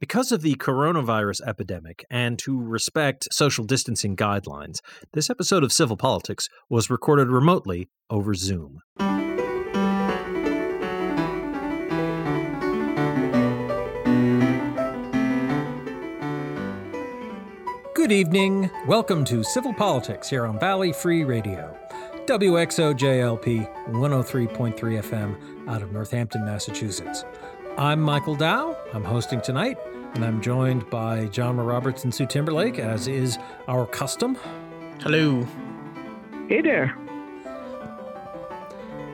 Because of the coronavirus epidemic and to respect social distancing guidelines, this episode of Civil Politics was recorded remotely over Zoom. Good evening. Welcome to Civil Politics here on Valley Free Radio. WXOJLP 103.3 FM out of Northampton, Massachusetts. I'm Michael Dow. I'm hosting tonight, and I'm joined by John Roberts and Sue Timberlake, as is our custom. Hello. Hey there.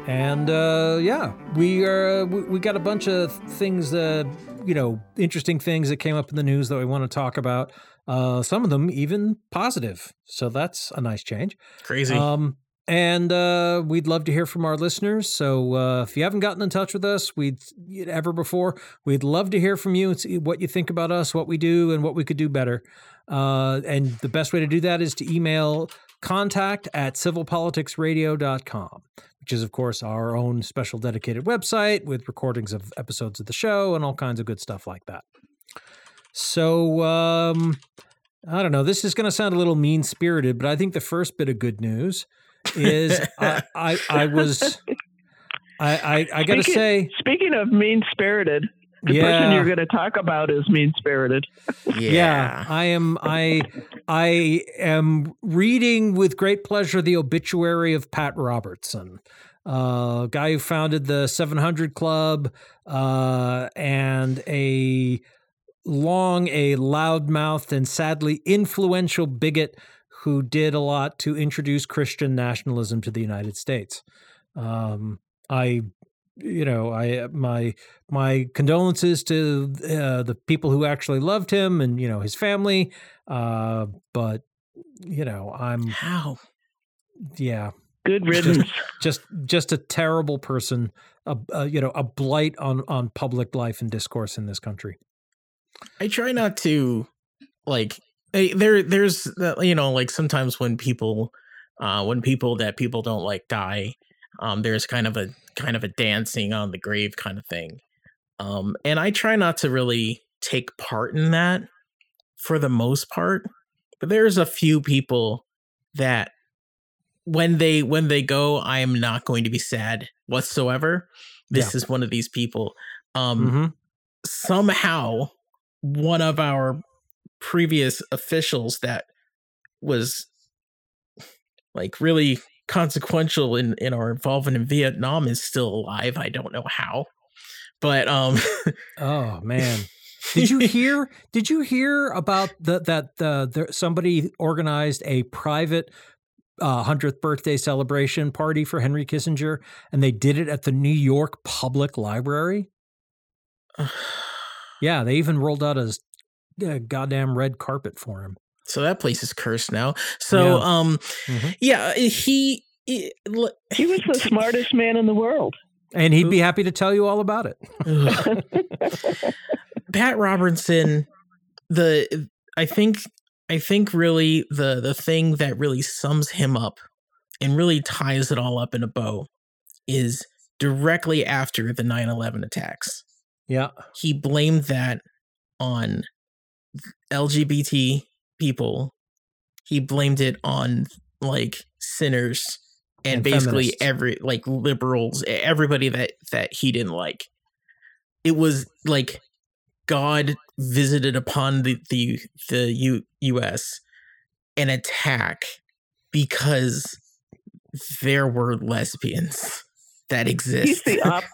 And uh, yeah, we are uh, we, we got a bunch of things, uh, you know, interesting things that came up in the news that we want to talk about. Uh, some of them even positive, so that's a nice change. Crazy. Um, and uh, we'd love to hear from our listeners. So uh, if you haven't gotten in touch with us, we'd ever before, we'd love to hear from you and see what you think about us, what we do, and what we could do better. Uh, and the best way to do that is to email contact at civilpoliticsradio.com, which is, of course, our own special dedicated website with recordings of episodes of the show and all kinds of good stuff like that. So, um, I don't know. This is going to sound a little mean spirited, but I think the first bit of good news is I, I, I was I I, I got to say speaking of mean spirited, the Yeah. person you're going to talk about is mean spirited. yeah. I am I I am reading with great pleasure the obituary of Pat Robertson, uh, guy who founded the 700 Club uh, and a long a loudmouthed and sadly influential bigot who did a lot to introduce Christian nationalism to the United States. Um, I, you know, I my my condolences to uh, the people who actually loved him and you know his family. Uh, but you know, I'm How? yeah, Good riddance. just just just, a terrible person. A, a you know a blight on on public life and discourse in this country. I try not to like there there's you know like sometimes when people uh when people that people don't like die um there's kind of a kind of a dancing on the grave kind of thing. Um and I try not to really take part in that for the most part. But there's a few people that when they when they go I am not going to be sad whatsoever. This is one of these people. Um Mm-hmm. somehow one of our previous officials that was like really consequential in in our involvement in Vietnam is still alive. I don't know how. But um Oh man. Did you hear? Did you hear about the, that uh, there, somebody organized a private hundredth birthday celebration party for Henry Kissinger, and they did it at the New York Public Library? Yeah, they even rolled out a goddamn red carpet for him. so that place is cursed now. So Yeah. um Mhm. yeah, he, he he was the smartest man in the world. And he'd be happy to tell you all about it. Pat Robertson, the I think I think really the the thing that really sums him up and really ties it all up in a bow is directly after the 9/11 attacks. Yeah. He blamed that on LGBT people. He blamed it on like sinners and, And basically feminists. every like liberals, everybody that that he didn't like. It was like God visited upon the the the U, U.S. an attack because there were lesbians that exist. He's the op-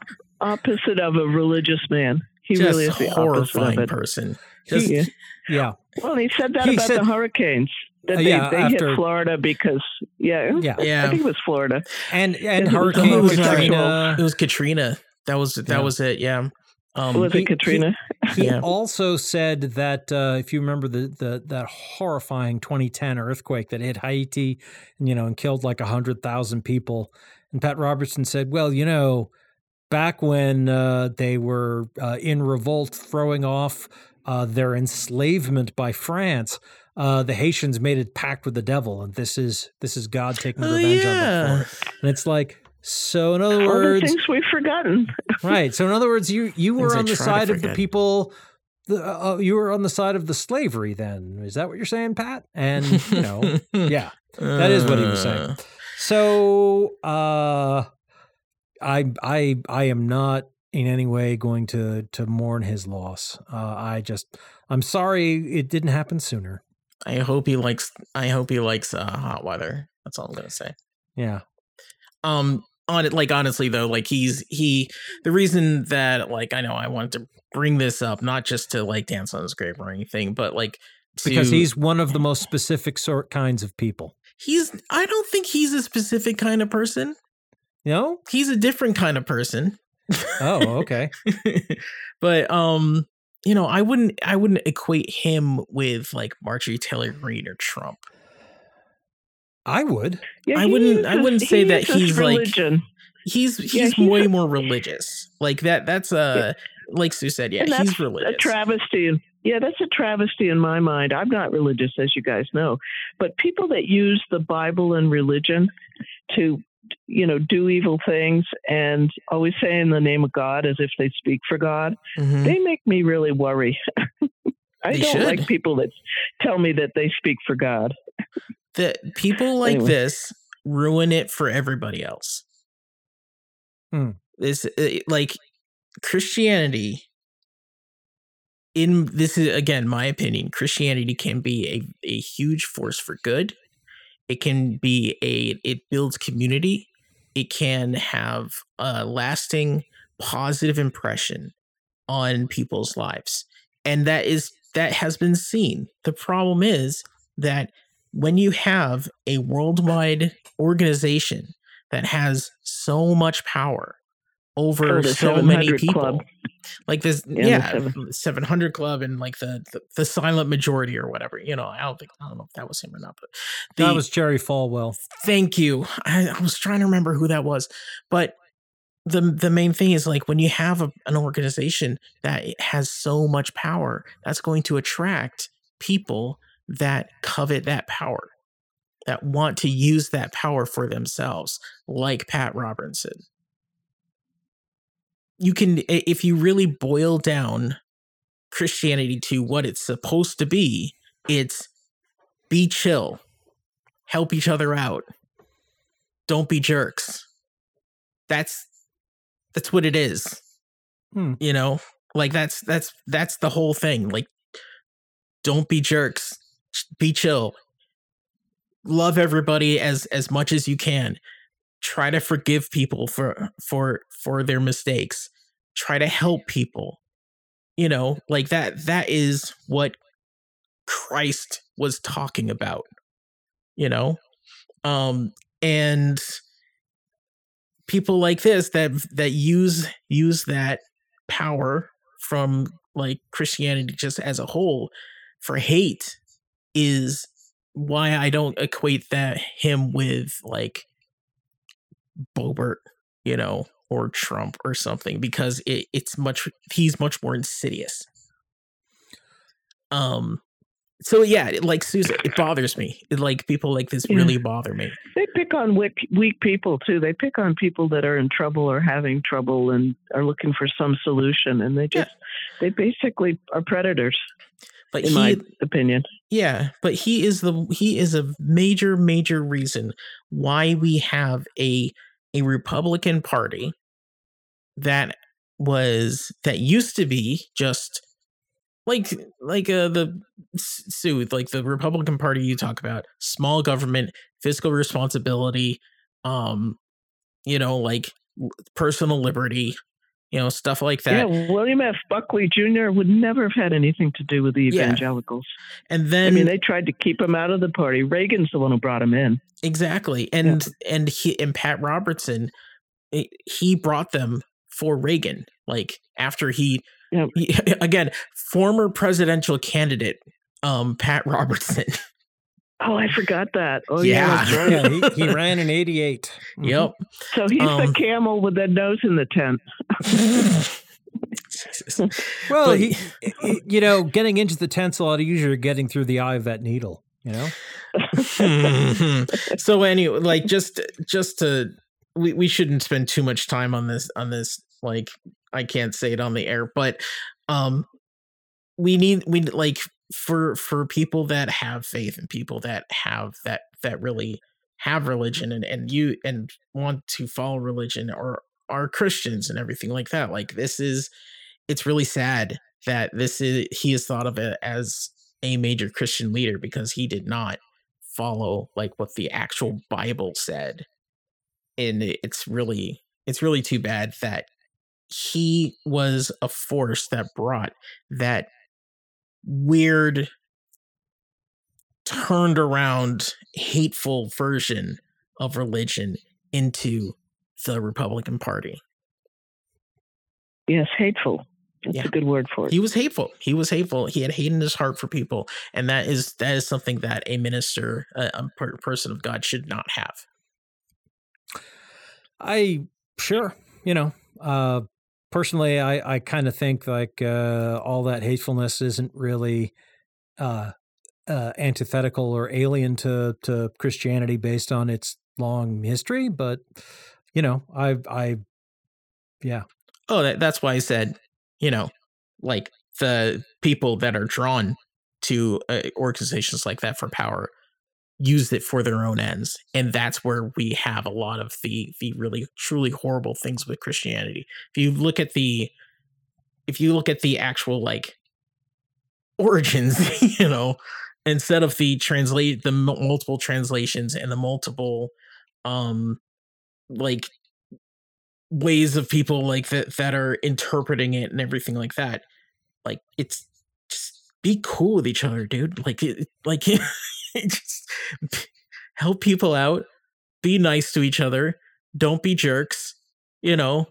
opposite of a religious man. He Just really is the opposite of horrifying it. person. He- Just, Yeah. Yeah. Well, he said that He about said- the hurricanes. That Uh, they, yeah, they after- hit Florida because yeah, Yeah. Yeah. I think it was Florida. And and It was Hurricane. Katrina. It was Katrina. That was that Yeah. was it. Yeah. Um, was he- it Katrina? He Yeah. also said that uh, if you remember the, the that horrifying 2010 earthquake that hit Haiti, you know, and killed like hundred thousand people, and Pat Robertson said, "Well, you know, back when uh, they were uh, in revolt, throwing off uh, their enslavement by France." Uh, the Haitians made a pact with the devil, and this is this is God taking Oh, revenge on them. And it's like, so in other All the words, things we've forgotten. right. So in other words, you you were Things I on the side of the people the uh, you were on the side of the slavery. Then is that what you're saying, Pat? And you know, yeah, that is what he was saying. Uh, So uh I I I am not in any way going to to mourn his loss. Uh I just I'm sorry it didn't happen sooner. I hope he likes. I hope he likes uh, hot weather. That's all I'm gonna say. Yeah. um on it like honestly though like he's he the reason that like i know i wanted to bring this up not just to like dance on his grave or anything but like Because he's one of the most specific sort kinds of people. he's i don't think he's a specific kind of person You know? he's a different kind of person Oh, okay. but um you know i wouldn't i wouldn't equate him with like marjorie taylor greene or trump I would. Yeah, I wouldn't- I wouldn't say he that uses he's, like, he's he's Yeah, he's way a- more religious like that that's uh like sue said yeah he's religious a travesty. Yeah, that's a travesty in my mind. I'm not religious, as you guys know, but people that use the Bible and religion to, you know, do evil things and always say in the name of God as if they speak for God, Mhm. they make me really worry. I They don't should. like people that tell me that they speak for God. that people like Anyway. this ruin it for everybody else. Hmm. This uh, like Christianity in this is again my opinion Christianity can be a, a huge force for good. It can be a it builds community. It can have a lasting positive impression on people's lives. And that is that has been seen. The problem is that when you have a worldwide organization that has so much power over Oh, so many people Club. like this Yeah, the yeah, 700 club and like the, the the silent majority or whatever you know i don't think i don't know if that was him or not but the, that was Jerry Falwell. thank you I, I was trying to remember who that was but the the main thing is like when you have a, an organization that has so much power that's going to attract people that covet that power that want to use that power for themselves like pat robertson you can if you really boil down christianity to what it's supposed to be it's be chill help each other out don't be jerks. That's that's what it is. Hmm. you know like that's that's that's the whole thing like don't be jerks be chill. Love everybody as as much as you can try to forgive people for for for their mistakes. Try to help people. You know like that that is what christ was talking about you know? Um and people like this that that use use that power from like christianity just as a whole for hate is why i don't equate that him with like Boebert you know or trump or something because it, it's much he's much more insidious um so yeah it- like susan it bothers me it, like people like this Yeah. really bother me They pick on weak, weak people too. They pick on people that are in trouble or having trouble and are looking for some solution. And they Yeah. just, they basically are predators, but in he my opinion. Yeah, but he is the he is a major major reason why we have a a Republican Party that was that used to be just like like uh, the S- Sue like the Republican Party you talk about small government fiscal responsibility um you know like personal liberty you know stuff like that yeah, William F. Buckley Jr. would never have had anything to do with the Yeah. evangelicals. and then I mean, they tried to keep him out of the party. Reagan's the one who brought him in. Exactly. And and he and Pat Robertson he brought them for Reagan like after he, he- again former presidential candidate um Pat Robertson. Oh, I forgot that. Oh, yeah. Yeah. that's right. Yeah, he, he ran in 88. Mhm. Yep. So he's Um, the camel with the nose in the tent. Well, But- he, he- you know, getting into the tent's a lot easier than getting through the eye of that needle, you know? so anyway, like just just to we, we shouldn't spend too much time on this on this like I can't say it on the air, but um we need we like for for people that have faith and people that have that that really have religion and and you and want to follow religion or are Christians and everything like that. Like this is it's really sad that this is he is thought of as a major Christian leader because he did not follow like what the actual Bible said. And it's really it's really too bad that he was a force that brought that weird turned around hateful version of religion into the Republican Party. Yes, hateful. That's yeah. a good word for it. He was hateful. He was hateful. He had hate in his heart for people, and that is that is something that a minister, a, a person of God, should not have. I sure, you know, uh, personally, I I kind of think like uh, all that hatefulness isn't really uh, uh, antithetical or alien to to Christianity based on its long history, but you know, I I yeah. Oh, that, that's why I said you know, like the people that are drawn to uh, organizations like that for power use it for their own ends and that's where we have a lot of the the really truly horrible things with christianity. If you look at the if you look at the actual like origins you know instead of the translate the multiple translations and the multiple um like ways of people like that that are interpreting it and everything like that like it's just be cool with each other dude. Like it, like just help people out be nice to each other don't be jerks you know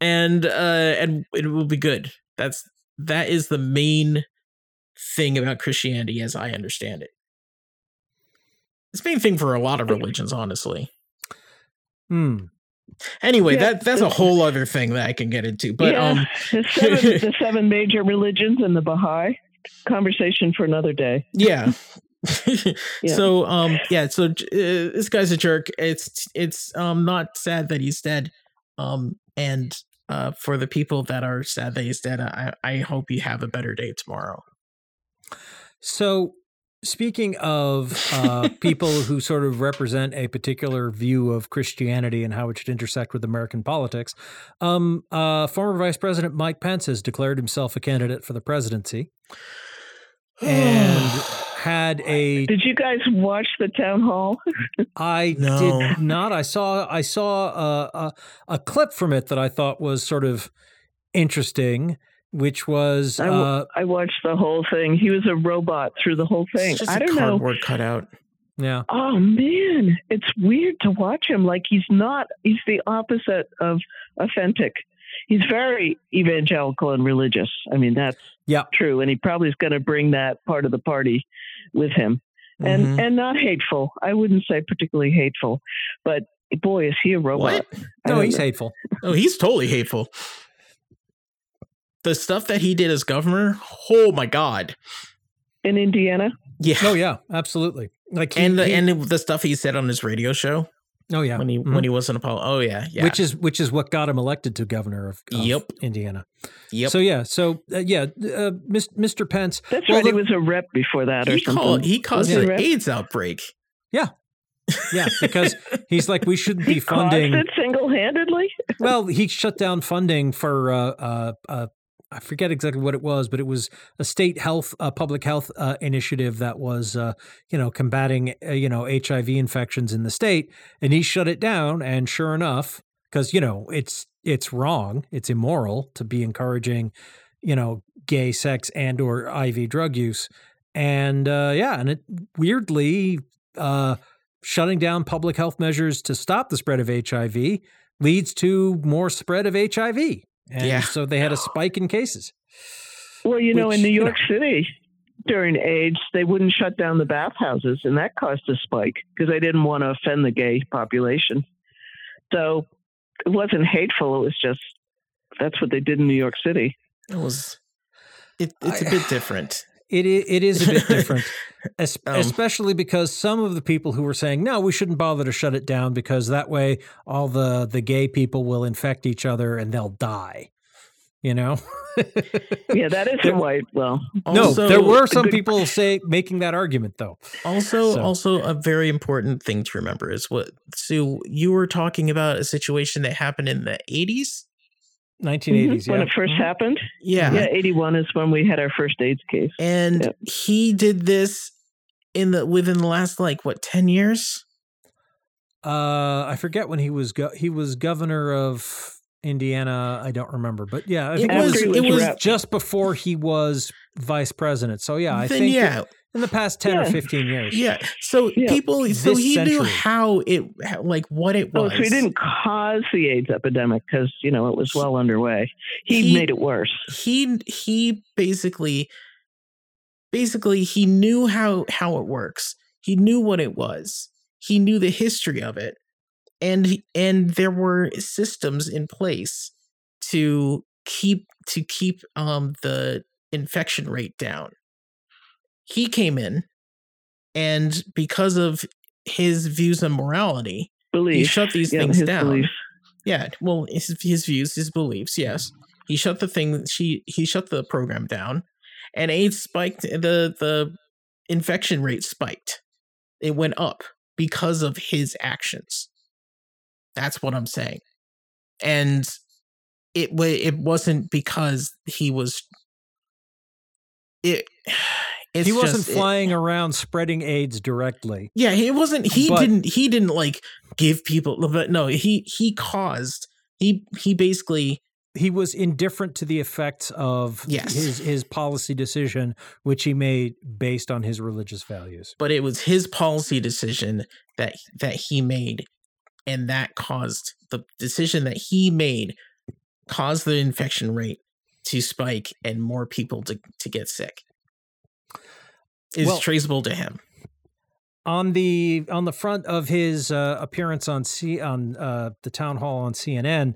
and uh and it will be good that's that is the main thing about christianity as i understand it it's the main thing for a lot of religions honestly hmm Anyway, yeah. that that's a whole other thing that I can get into. But yeah. um, the, seven, the seven major religions and the Baha'i conversation for another day. Yeah. yeah. So um yeah so uh, this guy's a jerk. It's it's um not sad that he's dead. Um and uh for the people that are sad that he's dead, I I hope you have a better day tomorrow. So Speaking of uh, people who sort of represent a particular view of Christianity and how it should intersect with American politics, um, uh, former Vice President Mike Pence has declared himself a candidate for the presidency and had a. Did you guys watch the town hall? I no. did not. I saw I saw a, a, a clip from it that I thought was sort of interesting which was I, uh, I watched the whole thing. He was a robot through the whole thing. I don't know. Cardboard cutout. Yeah. Oh man, it's weird to watch him. Like he's not. He's the opposite of authentic. He's very evangelical and religious. I mean, that's yeah true, and he probably is going to bring that part of the party with him, and mm-hmm. and not hateful. I wouldn't say particularly hateful, but boy, is he a robot. What? No, he's know. hateful. Oh, he's totally hateful the stuff that he did as governor, oh my god. In Indiana? Yeah. Oh yeah, absolutely. Like he, and the he, and the stuff he said on his radio show. Oh yeah. When he mm-hmm. when he wasn't a pol- Oh yeah, yeah. Which is which is what got him elected to governor of, of yep. Indiana. Yep. So yeah, so uh, yeah, uh, Mr. Pence. That's well, right. The, he was a rep before that or something. Called, he caused an AIDS outbreak. Yeah. Yeah, because he's like we shouldn't be funding it single handedly. well, he shut down funding for uh, uh, uh, I forget exactly what it was, but it was a state health, uh, public health uh, initiative that was, uh, you know, combating, uh, you know, HIV infections in the state, and he shut it down. And sure enough, because you know it's it's wrong, it's immoral to be encouraging, you know, gay sex and or IV drug use, and uh, yeah, and it weirdly uh, shutting down public health measures to stop the spread of HIV leads to more spread of HIV. And yeah. so they had a spike in cases. Well, you know, in New York you know, City during AIDS, they wouldn't shut down the bathhouses, and that caused a spike because they didn't want to offend the gay population. So it wasn't hateful; it was just that's what they did in New York City. It was. It, it's I, a bit different. It it is a bit different, um, especially because some of the people who were saying no, we shouldn't bother to shut it down because that way all the the gay people will infect each other and they'll die. You know. Yeah, that is a white. Well, no, there were some good- people say making that argument though. Also, So- also a very important thing to remember is what Sue. You were talking about a situation that happened in the eighties. 1980s. Mhm, when it 1st Mhm. happened. Yeah. Yeah, 81 is when we had our first AIDS case. and Yep. he did this in the within the last like what ten years. Uh, I forget when he was go- he was governor of Indiana. I don't remember, but yeah, I It think it was, it was just before he was vice president. So yeah, I then think yeah, in the past ten or fifteen years. yeah. So Yeah. people, so This he knew how it, how- like what it Oh, was. so he didn't cause the AIDS epidemic because, you know, it was well underway. He, He- made it worse. he he basically basically he knew how how it works he knew what it was he knew the history of it and and there were systems in place to keep to keep um the infection rate down he came in and because of his views on morality Belief. he shut these Yeah, things down belief. yeah, well, his, his views, his beliefs, yes. He shut the thing. She he shut the program down, and AIDS spiked. The the infection rate spiked. It went up because of his actions. That's what I'm saying, and it it wasn't because he was. It. It's he wasn't just- it- flying around spreading AIDS directly. yeah, he wasn't. He But- didn't. He didn't like give people. But no, he he caused. He he basically He was indifferent to the effects of Yes. his his policy decision, which he made based on his religious values. but it was his policy decision that that he made and that caused the decision that he made caused the infection rate to spike and more people to, to get sick is Well- traceable to him on the on the front of his uh, appearance on C on uh, the town hall on CNN,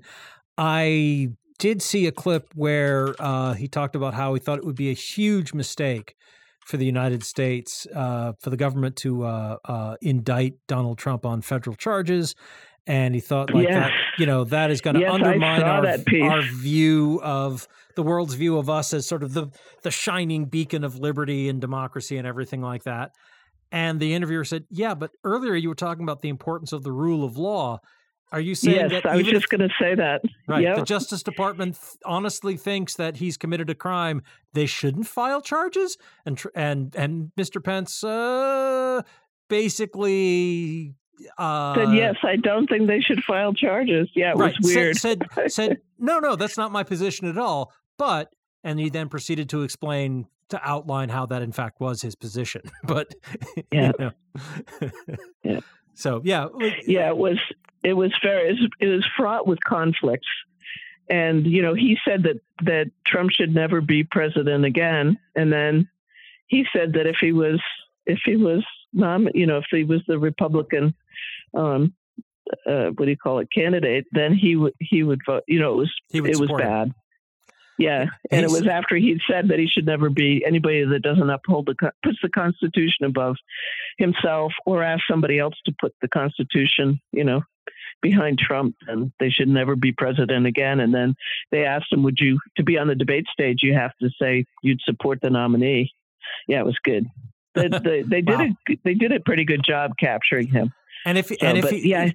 I did see a clip where uh, he talked about how he thought it would be a huge mistake for the United States uh, for the government to uh, uh, indict Donald Trump on federal charges. And he thought like that, you know, that is going to Yes, undermine our, our view of the world's view of us as sort of the the shining beacon of liberty and democracy and everything like that. And the interviewer said, "Yeah, but earlier you were talking about the importance of the rule of law. Are you saying Yes, that I was just going to say that. right, Yep. the Justice Department th- honestly thinks that he's committed a crime, they shouldn't file charges?" And tr- and and Mr. Pence uh, basically uh, said, yes, I don't think they should file charges. Yeah, it right, was weird. Said, said no, no, that's not my position at all. But and he then proceeded to explain to outline how that in fact was his position. But Yeah. you know. Yeah. So yeah, yeah, it was it was very it was, it was fraught with conflicts. And you know, he said that that Trump should never be president again, and then he said that if he was if he was nom you know if he was the Republican um uh, what do you call it candidate, then he would he would vote. You know, it was it was support him. bad. Yeah, and it was after he'd said that he should never be anybody that doesn't uphold the puts the Constitution above himself, or ask somebody else to put the Constitution, you know, behind Trump, and they should never be president again. And then they asked him, "Would you to be on the debate stage? You have to say you'd support the nominee." Yeah, it was good. They, they, they did Wow. a they did a pretty good job capturing him. And if So, and if but he, yeah,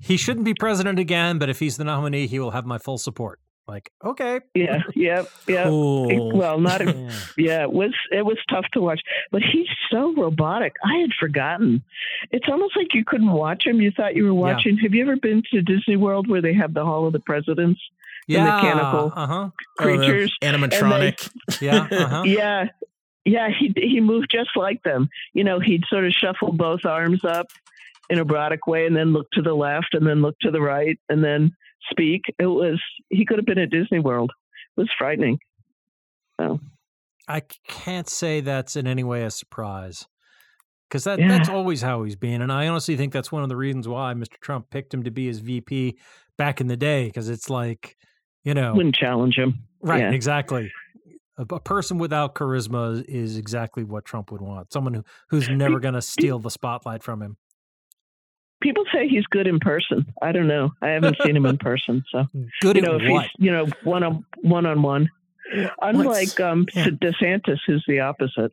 he shouldn't be president again, but if he's the nominee, he will have my full support. Like, okay. yeah, yeah, yeah. cool Well, not Yeah. Yeah, it was it was tough to watch, but he's so robotic. I had forgotten. It's almost like you couldn't watch him. You thought you were Yeah. watching. Have you ever been to Disney World where they have the Hall of the Presidents Yeah. mechanical Uh huh. Oh, creatures? animatronic Yeah. Uh huh. Yeah, yeah. He he moved just like them. You know, he'd sort of shuffle both arms up in a robotic way, and then look to the left, and then look to the right, and then speak. It was he could have been at Disney World. It was frightening. I can't say that's in any way a surprise. Because that, Yeah. that's always how he's been. And I honestly think that's one of the reasons why Mr. Trump picked him to be his VP back in the day. Because it's like, you know, Wouldn't challenge him. right, yeah. exactly. A, a person without charisma is exactly what Trump would want. Someone who, who's never going to steal the spotlight from him. People say he's good in person. I don't know. I haven't seen him in person, so Good you know if what? he's you know one on one on one. Unlike um, yeah. DeSantis, who's the opposite.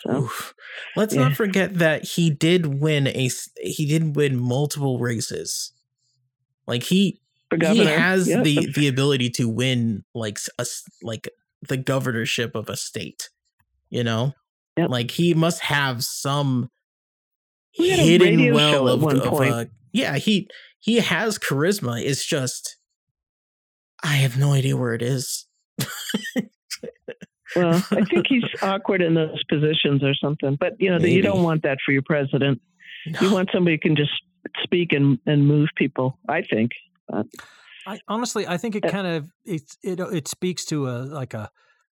So Oof. Let's Yeah. not forget that he did win a he did win multiple races. Like he he has yeah. the the ability to win like a like the governorship of a state. You know? Yep. Like he must have some He had a hidden well at of, one of, point. uh, yeah, he he has charisma. It's just I have no idea where it is. Well, I think he's awkward in those positions or something. But you know, you don't want that for your president. You want somebody who can just speak and, and move people. I think. I honestly, I think it Uh, kind of it it it speaks to a like a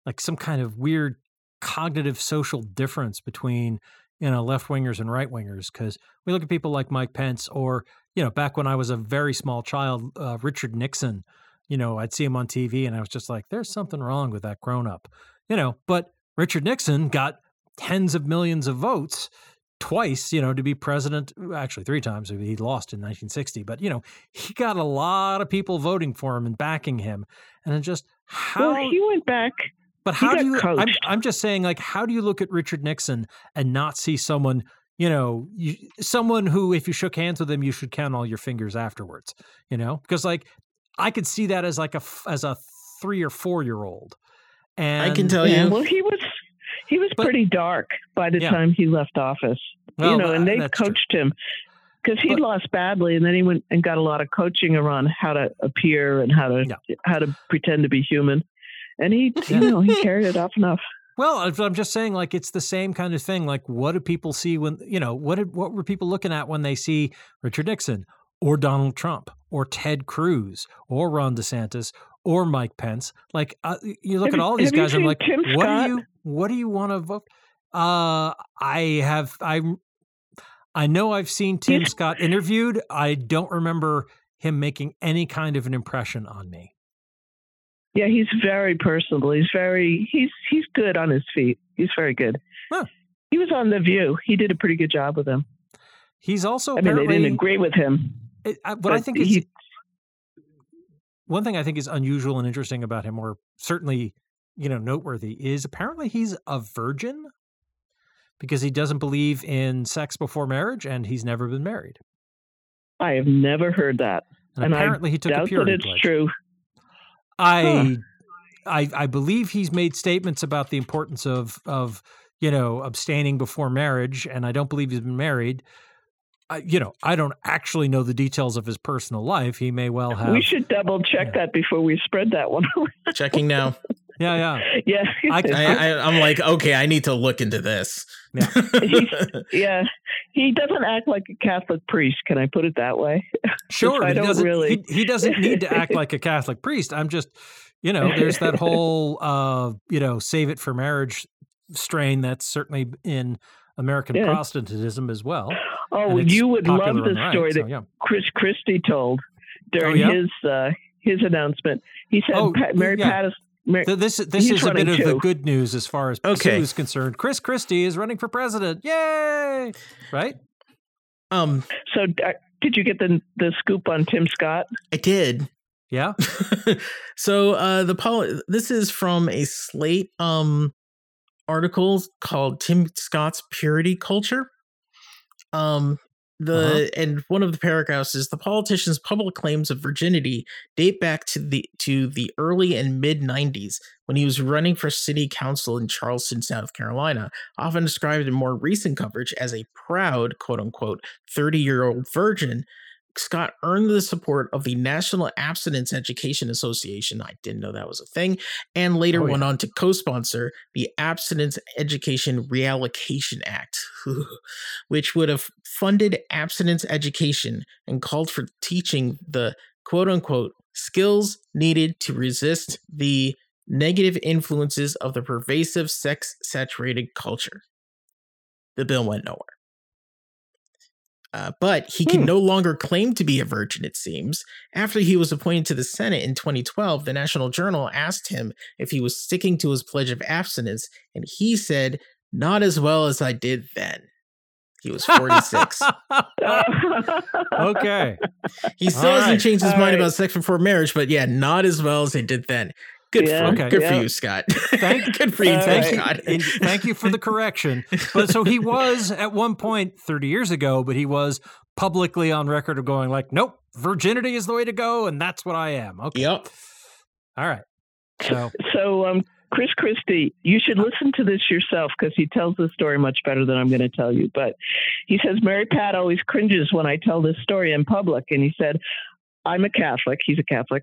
like some kind of weird cognitive social difference between you know left wingers and right wingers because we look at people like Mike Pence or you know back when I was a very small child, uh, Richard Nixon. You know, I'd see him on TV and I was just like, "There's something wrong with that grown up," you know. But Richard Nixon got tens of millions of votes twice, you know, to be president. Actually, three times. He lost in 1960, but you know, he got a lot of people voting for him and backing him. And just how, well, he went back. But how do you? I'm. I'm just saying, like, how do you look at Richard Nixon and not see someone? You know, you, someone who, if you shook hands with him, you should count all your fingers afterwards. You know, because like I could see that as like a as a three or four year old. And I can tell Yeah, you. well, he was he was But- pretty dark by the Yeah. time he left office. well, you know, and they that's true. coached him because he'd lost badly, and then he went and got a lot of coaching around how to appear and how to Yeah. how to pretend to be human. And he, Yeah. you know, he carried it off enough. Well, I'm- just saying, like it's the same kind of thing. Like, what do people see when you know what? Did, what were people looking at when they see Richard Nixon or Donald Trump or Ted Cruz or Ron DeSantis or Mike Pence? Like, uh, you look Have at all these guys. I'm like, Tim what Scott? do you? What do you want to vote? Uh, I have. I I know I've seen Tim Scott interviewed. I don't remember him making any kind of an impression on me. Yeah, he's very personable. He's very he's he's good on his feet. He's very good. Huh. He was on The View. He did a pretty good job with him. He's also I mean, they didn't agree with him. it, I, what I think is one thing I think is unusual and interesting about him, or certainly, you know, noteworthy, is apparently he's a virgin because he doesn't believe in sex before marriage and he's never been married. I have never heard that. And, And I apparently he took a Doubt that purity it's pledge. true. I, I I believe he's made statements about the importance of of you know abstaining before marriage, and I don't believe he's been married. I, you know, I don't actually know the details of his personal life. He may well have. we should double check yeah. that before we spread that one. Checking now. Yeah, yeah. yeah. I- I, I, I'm like, okay, I need to look into this. Yeah. yeah. He doesn't act like a Catholic priest. Can I put it that way? Sure, I he don't doesn't. really- He, he doesn't need to act like a Catholic priest. I'm just, you know, there's that whole, uh, you know, save it for marriage strain that's certainly in American Yeah. Protestantism as well. Oh, you would love popular on the right, story so, that yeah. Chris Christie told during yeah? his uh, his announcement. He said Oh, Pat, Mary yeah. Pattis. Mary, Th- This this He's is a bit running of the good news as far as Okay. Sue is concerned. Chris Christie is running for president. Yay! Right? um, so, uh, did you get the the scoop on Tim Scott? I did. Yeah. so uh the pol- this is from a slate um article called tim scott's purity culture um the uh-huh. and one of the paragraphs is the politician's public claims of virginity date back to the to the early and mid 90s when he was running for city council in charleston south carolina often described in more recent coverage as a proud quote unquote 30 year old virgin Scott earned the support of the National Abstinence Education Association. I didn't know that was a thing. And later Oh, went on to co sponsor the Abstinence Education Reallocation Act, which would have funded abstinence education and called for teaching the quote unquote skills needed to resist the negative influences of the pervasive sex saturated culture. The bill went nowhere. Uh, but he can Hmm. no longer claim to be a virgin, it seems. After he was appointed to the Senate in 2012, the National Journal asked him if he was sticking to his pledge of abstinence, and he said, Not as well as I did then. He was 46. okay. he still All hasn't right. changed his All mind right. about sex before marriage, but yeah, not as well as he did then. Good Yeah, for Okay. good for you, Scott. Thank- good for you, Thank right. you, Scott. and thank you for the correction. But so he was at one point 30 years ago, but he was publicly on record of going like, "Nope, virginity is the way to go, and that's what I am." Okay, Yep. all right. So So, um, Chris Christie, you should listen to this yourself because he tells the story much better than I'm going to tell you. But he says Mary Pat always cringes when I tell this story in public, and he said, "I'm a Catholic. He's a Catholic,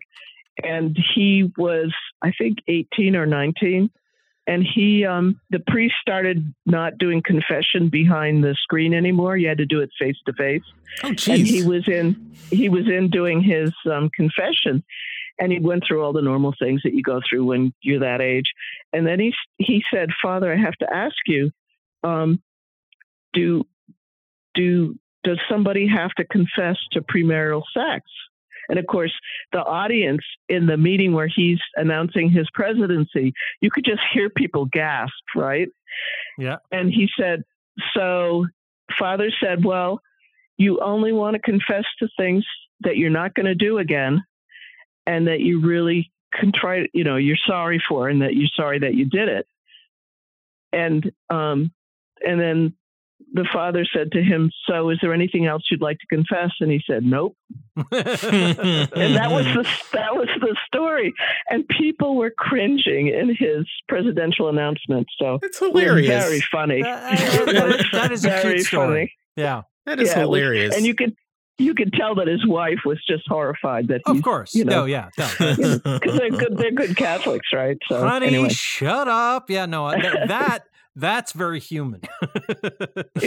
and he was, I think, 18 or 19." And he, um, the priest started not doing confession behind the screen anymore. You had to do it face to face Oh, and he was in he was in doing his um, confession. And he went through all the normal things that you go through when you're that age. And then he he said father i have to ask you um, do do does somebody have to confess to premarital sex and of course the audience in the meeting where he's announcing his presidency you could just hear people gasp right Yeah. and he said so father said well you only want to confess to things that you're not going to do again and that you really contrite you know you're sorry for and that you're sorry that you did it and um and then the father said to him so is there anything else you'd like to confess and he said nope and that was the that was the story and people were cringing in his presidential announcement so That's it was hilarious. very funny That- that is- that is a cute story. funny yeah, that is Yeah, it was- hilarious. and you could you could tell that his wife was just horrified that of he's course. you know, no, yeah, no, that's- because they're good they're good Catholics, right? So honey, anyway, shut up. Yeah, no, that, that that's very human.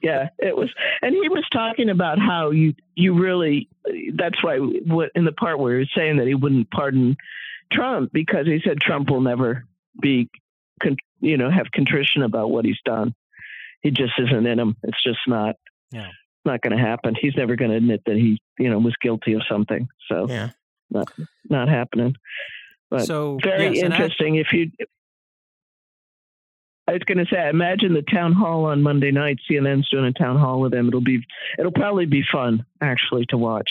yeah, it was, and he was talking about how you you really that's why what in the part where he was saying that he wouldn't pardon Trump because he said Trump will never be con, you know have contrition about what he's done. He just isn't in him. It's just not. Yeah. Not going to happen. He's never going to admit that he, you know, was guilty of something. So yeah. not not happening. But so very yes, and I- interesting. If you, I was going to say, imagine the town hall on Monday night. CNN's doing a town hall with him. It'll be, it'll probably be fun actually to watch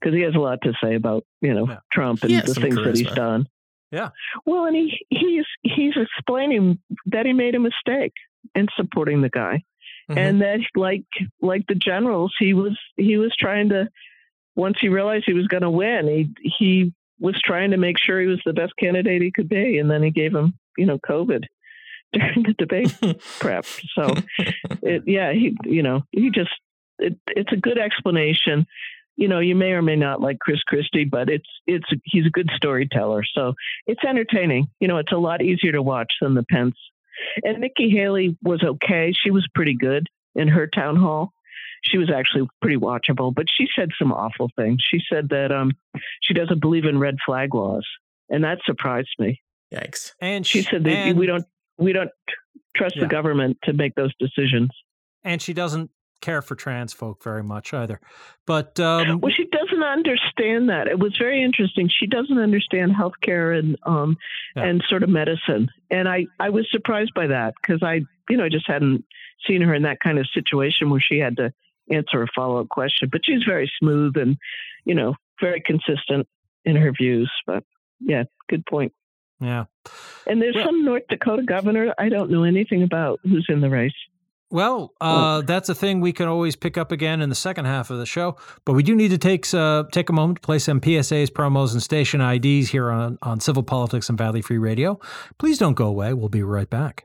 because he has a lot to say about you know Yeah. Trump and the things that he's done. Yeah. Well, and he he's he's explaining that he made a mistake in supporting the guy Mhm. and that like like the generals he was he was trying to once he realized he was going to win he he was trying to make sure he was the best candidate he could be and then he gave him you know covid during the debate prep. So it, yeah he you know he just it, it's a good explanation. You know you may or may not like chris christie but it's it's he's a good storyteller. So it's entertaining. You know it's a lot easier to watch than the pence. And nikki haley was okay. She was pretty good in her town hall. She was actually pretty watchable but she said some awful things. She said that um she doesn't believe in red flag laws and that surprised me. Yikes. and she said that and, we don't we don't trust Yeah. the government to make those decisions and she doesn't care for trans folk very much either. But um, Well, she doesn't understand that. It was very interesting. She doesn't understand healthcare and um Yeah. and sort of medicine, and I I was surprised by that because I you know just hadn't seen her in that kind of situation where she had to answer a follow up question. But she's very smooth and you know very consistent in her views. But yeah, good point. Yeah. And there's Well- some North Dakota governor I don't know anything about who's in the race. Well, uh, that's a thing we can always pick up again in the second half of the show. But we do need to take uh, take a moment to play some PSAs, promos, and station IDs here on, on Civil Politics and Valley Free Radio. Please don't go away. We'll be right back.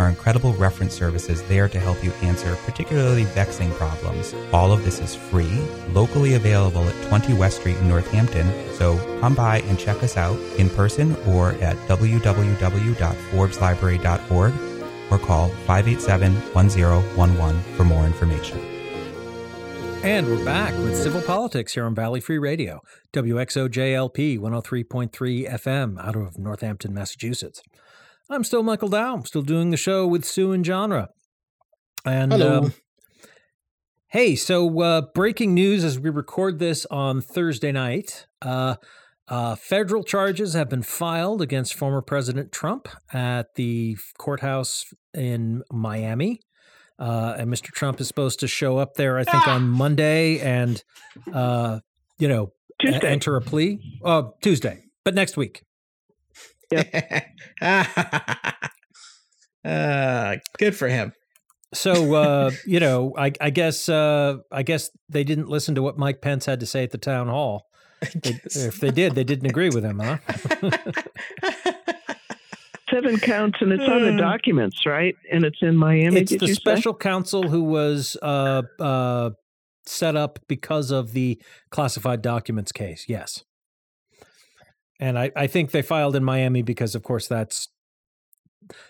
our incredible reference services there to help you answer particularly vexing problems. All of this is free, locally available at 20 West Street in Northampton, so come by and check us out in person or at www.forbeslibrary.org or call 587 1011 for more information. And we're back with Civil Politics here on Valley Free Radio, WXOJLP 103.3 FM out of Northampton, Massachusetts. I'm still Michael Dow. I'm still doing the show with Sue and Genre. And um, hey, so uh, breaking news as we record this on Thursday night. Uh, uh, federal charges have been filed against former President Trump at the courthouse in Miami. Uh, and Mr. Trump is supposed to show up there, I think, on Monday and, uh, you know, Tuesday. enter a plea. Uh, Tuesday, but next week. Uh, good for him. So, uh, you know, I, I guess, uh, I guess they didn't listen to what Mike Pence had to say at the town hall. They- if they did, they didn't agree with him, huh? Seven counts, and it's on the Hmm. documents, right? And it's in Miami. it's did the you say? special counsel who was uh, uh, set up because of the classified documents case. Yes, and I, I think they filed in Miami because, of course, that's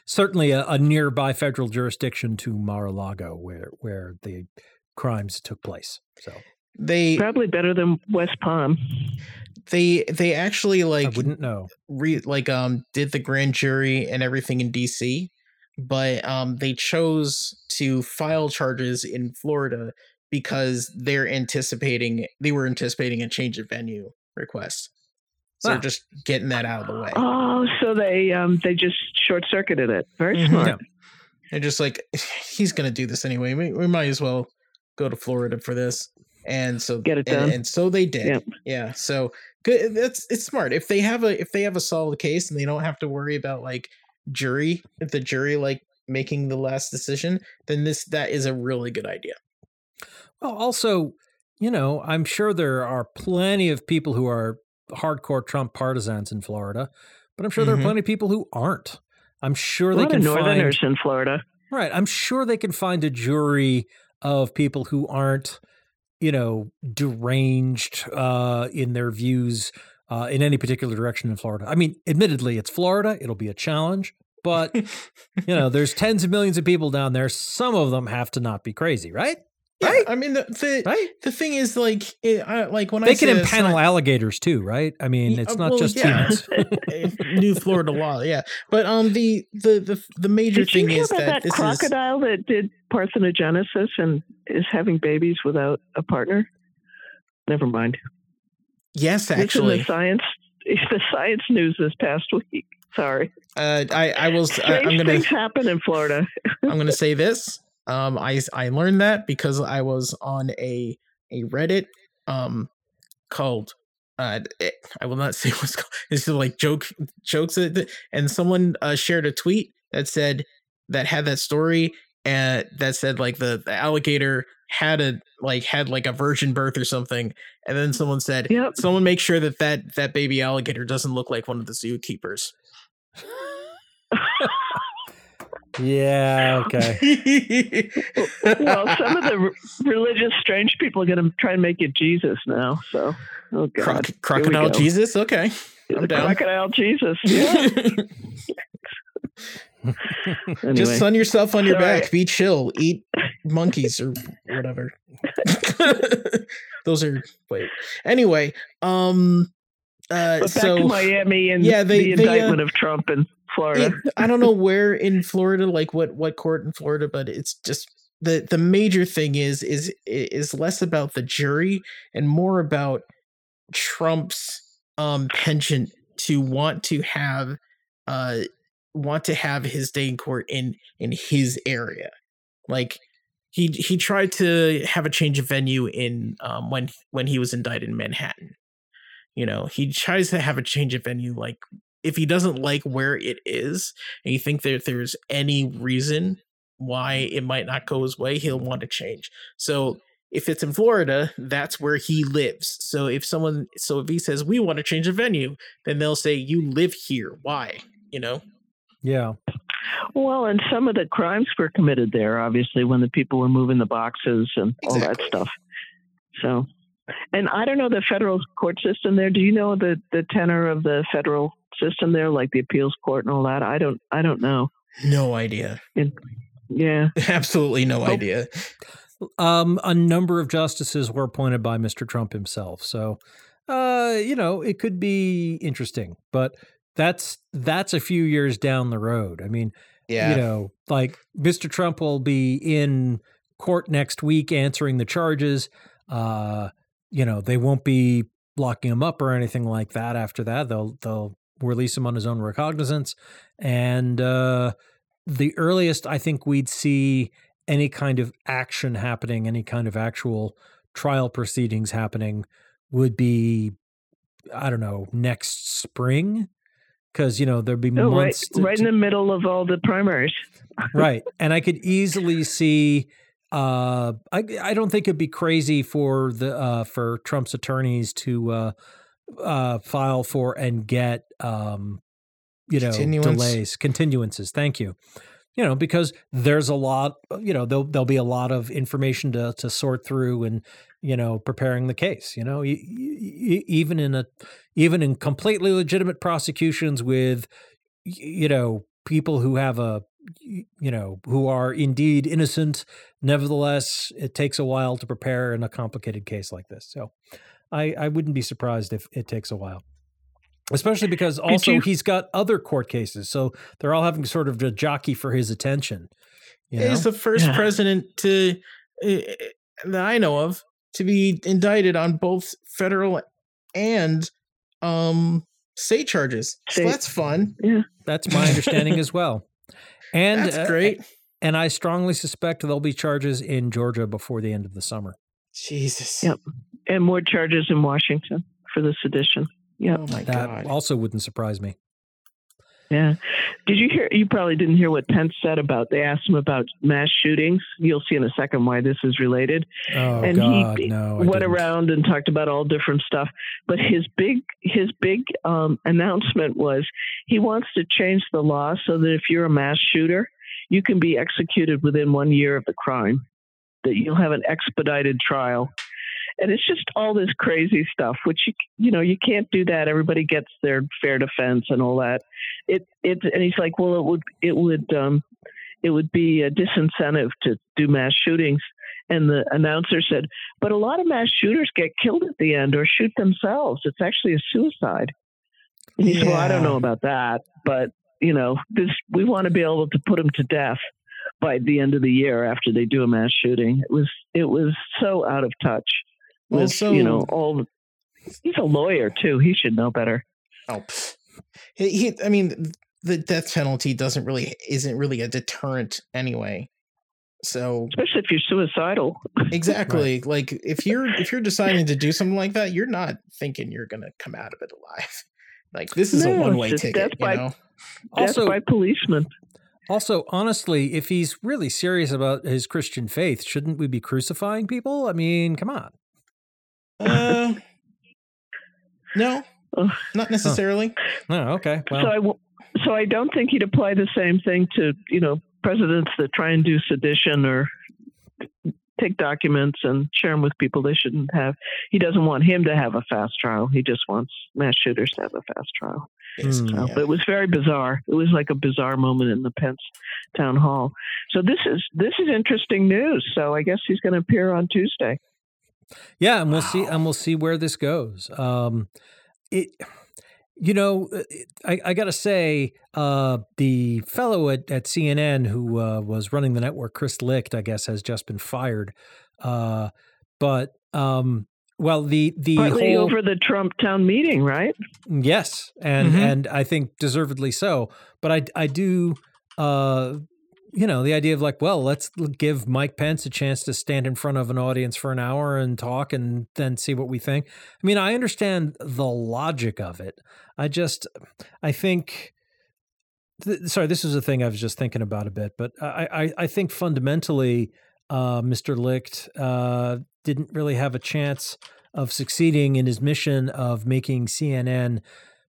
certainly a, a nearby federal jurisdiction to Mar-a-Lago, where where the crimes took place. So they Probably better than West Palm. they they actually I like wouldn't know. re like um did the grand jury and everything in DC, but um they chose to file charges in Florida because they're anticipating they were anticipating a change of venue request. So they're just getting that out of the way. Oh, so they um they just short circuited it. Very Mhm. smart. Yeah. They're just like he's gonna do this anyway. We, we might as well go to Florida for this. And so Get it and, done. and so they did. Yep. Yeah. So good that's it's smart. If they have a if they have a solid case and they don't have to worry about like jury the jury like making the last decision, then this that is a really good idea. Well, also, you know, I'm sure there are plenty of people who are hardcore Trump partisans in Florida, but I'm sure there Mhm. are plenty of people who aren't. I'm sure they can Northerners find in Florida. right. I'm sure they can find a jury of people who aren't, you know, deranged uh, in their views uh, in any particular direction in Florida. I mean, admittedly, it's Florida. It'll be a challenge, but you know, there's tens of millions of people down there. Some of them have to not be crazy, right? Yeah, Right? I mean the the, Right? the thing is like it, I, like when I They can say a impanel sign- alligators too, right? I mean, it's uh, not well, just yeah. humans. new Florida law, yeah. But um the the the, the major Did you thing hear is about that, that, this is crocodile that did parthenogenesis and is having babies without a partner? Never mind. yes actually the science the science news this past week. Sorry. uh I I will s- I, Strange I'm gonna things happen in Florida. I'm gonna say this. Um, I I learned that because I was on a a Reddit um called uh I will not say what's called. It's just like joke jokes and someone uh, shared a tweet that said that had that story and that said like the, the alligator had a like had like a virgin birth or something and then someone said Yep. someone make sure that that that baby alligator doesn't look like one of the zookeepers yeah, okay. well, some of the r- religious strange people are going to try and make it Jesus now. So, oh god, Croc- crocodile go. Jesus okay I'm down. crocodile Jesus. Yeah. Anyway. Just sun yourself on your Sorry. back. Be chill. Eat monkeys or whatever. Those are wait. Anyway, um, uh, But back so to Miami and yeah, they- the they, uh, indictment of Trump in Florida. it- I don't know where in Florida, like what what court in Florida, but it's just the the major thing is is is less about the jury and more about Trump's um penchant to want to have uh want to have his day in court in in his area. Like he he tried to have a change of venue in um when when he was indicted in Manhattan. You know, he tries to have a change of venue like if he doesn't like where it is and you think that there's any reason why mm. it might not go his way, he'll want to change. So if it's in Florida, that's where he lives. So if someone, so if he says we want to change the venue, then they'll say you live here. Why? You know? Yeah. Well, and some of the crimes were committed there, obviously, when the people were moving the boxes and all that stuff. So, and I don't know the federal court system there. Do you know the the tenor of the federal system there, like the appeals court and all that? I don't. I don't know. No idea. Yeah. Absolutely no Hope- idea. Um, a number of justices were appointed by Mr. Trump himself. So, uh, you know, it could be interesting, but that's that's a few years down the road. I mean, Yeah. you know, like Mr. Trump will be in court next week answering the charges. Uh, you know, they won't be locking him up or anything like that after that. They'll they'll release him on his own recognizance. And uh the earliest I think we'd see any kind of action happening, any kind of actual trial proceedings happening would be I don't know, next spring. Cause you know, there'd be Oh, right, months to- right in the middle of all the primaries. right and i could easily see uh i i don't think it'd be crazy for the uh for trump's attorneys to uh uh file for and get um you know delays continuances thank you. You know because there's a lot you know there'll, there'll be a lot of information to to sort through and you know preparing the case you know even in a even in completely legitimate prosecutions with you know people who have a you know who are indeed innocent nevertheless it takes a while to prepare in a complicated case like this so i i wouldn't be surprised if it takes a while especially because also you- he's got other court cases so they're all having sort of a jockey for his attention you know? He's the first Yeah. president to uh, that I know of to be indicted on both federal and um state charges. So that's fun. Yeah. That's my understanding as well and that's uh, great. and i strongly suspect there'll be charges in georgia before the end of the summer Jesus. Yep. And more charges in Washington for the sedition. Yeah. Oh my that god. also wouldn't surprise me Yeah. Did you hear? You probably didn't hear what Pence said about. They asked him about mass shootings. You'll see in a second why this is related. oh and god he no went didn't. around and talked about all different stuff. But his big his big um, announcement was he wants to change the law so that if you're a mass shooter, you can be executed within one year of the crime. That you'll have an expedited trial. And it's just all this crazy stuff, which you you know you can't do that. Everybody gets their fair defense and all that. It it and he's like, well, it would it would um, it would be a disincentive to do mass shootings. And the announcer said, but a lot of mass shooters get killed at the end or shoot themselves. It's actually a suicide. And he said, well, I don't know about that, but you know, this we want to be able to put them to death by the end of the year after they do a mass shooting. It was it was so out of touch with Also- you know all. He's a lawyer too. He should know better. Oh, he, he, I mean, the death penalty doesn't really isn't really a deterrent anyway. So especially if you're suicidal. exactly, like if you're if you're deciding to do something like that, you're not thinking you're gonna come out of it alive. Like this is No, a one way just ticket, death you by- know. Death Also- by policeman. Also, honestly, if he's really serious about his Christian faith, shouldn't we be crucifying people? I mean, come on. Uh, no, Ugh. not necessarily. Oh, okay. Well, so I w- so I don't think he'd apply the same thing to you know presidents that try and do sedition or take documents and share them with people they shouldn't have. He doesn't want him to have a fast trial. He just wants mass shooters to have a fast trial. Basically, So, yeah. But it was very bizarre. It was like a bizarre moment in the Pence town hall. So this is this is interesting news. So I guess he's going to appear on Tuesday. Yeah, and we'll see, and we'll see where this goes. Um, it, you know, uh, I, I got to say, uh, the fellow at, at CNN who uh, was running the network, Chris Licht, I guess, has just been fired. Uh, but um, well, the the Partly whole over the Trump town meeting, right? Yes, and Mhm. and I think deservedly so. But I I do uh you know, the idea of like, well, let's give Mike Pence a chance to stand in front of an audience for an hour and talk and then see what we think. I mean, I understand the logic of it. I just I think th- sorry, this is a thing I was just thinking about a bit, but I I, I think fundamentally uh, Mr. Licht uh, didn't really have a chance of succeeding in his mission of making CNN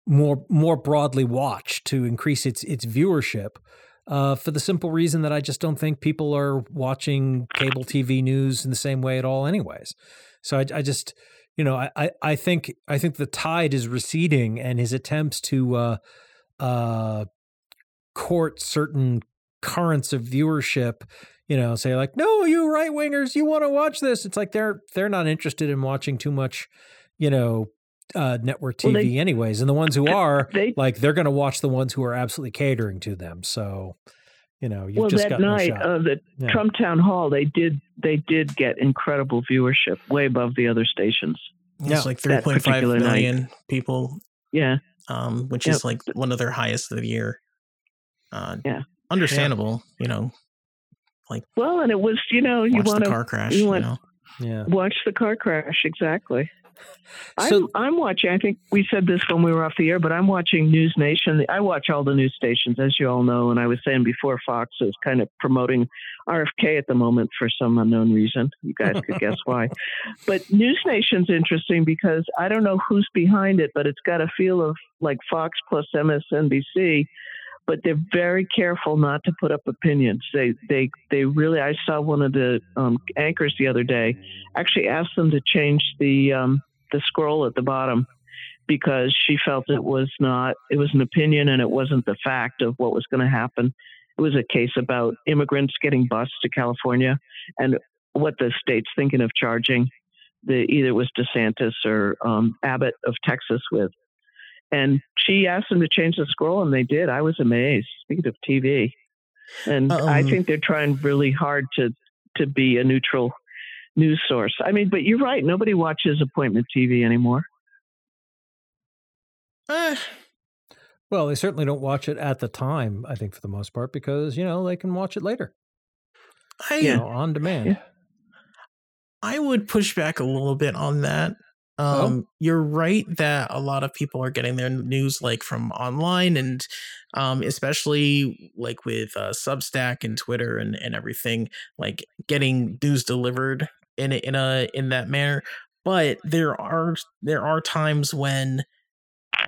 more more broadly watched to increase its its viewership. Uh, for the simple reason that I just don't think people are watching cable TV news in the same way at all, anyways. So I, I just, you know, I, I, think I think the tide is receding, and his attempts to uh, uh, court certain currents of viewership, you know, say like, no, you right wingers, you want to watch this. It's like they're they're not interested in watching too much, you know, uh, network TV, Well, they- anyways. And the ones who are, They like, they're going to watch the ones who are absolutely catering to them. So, you know, you've well just that got no night shot. of the Yeah. Trump town hall, they did they did get incredible viewership, way above the other stations. It's Yeah. like three point five million night. people, Yeah, um, which Yep. is like one of their highest of the year. Uh, Yeah. Understandable, you know, like well, and it was you know you watch want the to car crash, you you, want- know. yeah. watch the car crash exactly. So- I'm, I'm watching. I think we said this when we were off the air, but I'm watching News Nation. I watch all the news stations, as you all know. And I was saying before, Fox is kind of promoting RFK at the moment for some unknown reason. You guys could guess why. But News Nation's interesting because I don't know who's behind it, but it's got a feel of like Fox plus MSNBC. But they're very careful not to put up opinions. They they they really. I saw one of the um, anchors the other day actually asked them to change the um, the scroll at the bottom because she felt it was not it was an opinion and it wasn't the fact of what was going to happen. It was a case about immigrants getting bused to California and what the state's thinking of charging the either it was DeSantis or um, Abbott of Texas with. And she asked them to change the scroll, and they did. I was amazed. Speaking of TV, and I Um, think they're trying really hard to to be a neutral news source. I mean, but you're right. Nobody watches appointment TV anymore. Eh, Well, they certainly don't watch it at the time, I think, for the most part, because, you know, they can watch it later, I you know, on demand. Yeah. I would push back a little bit on that. Oh. Um, You're right that a lot of people are getting their news like from online, and um, especially like with uh, Substack and Twitter and, and everything, like getting news delivered in in a in that manner. But there are there are times when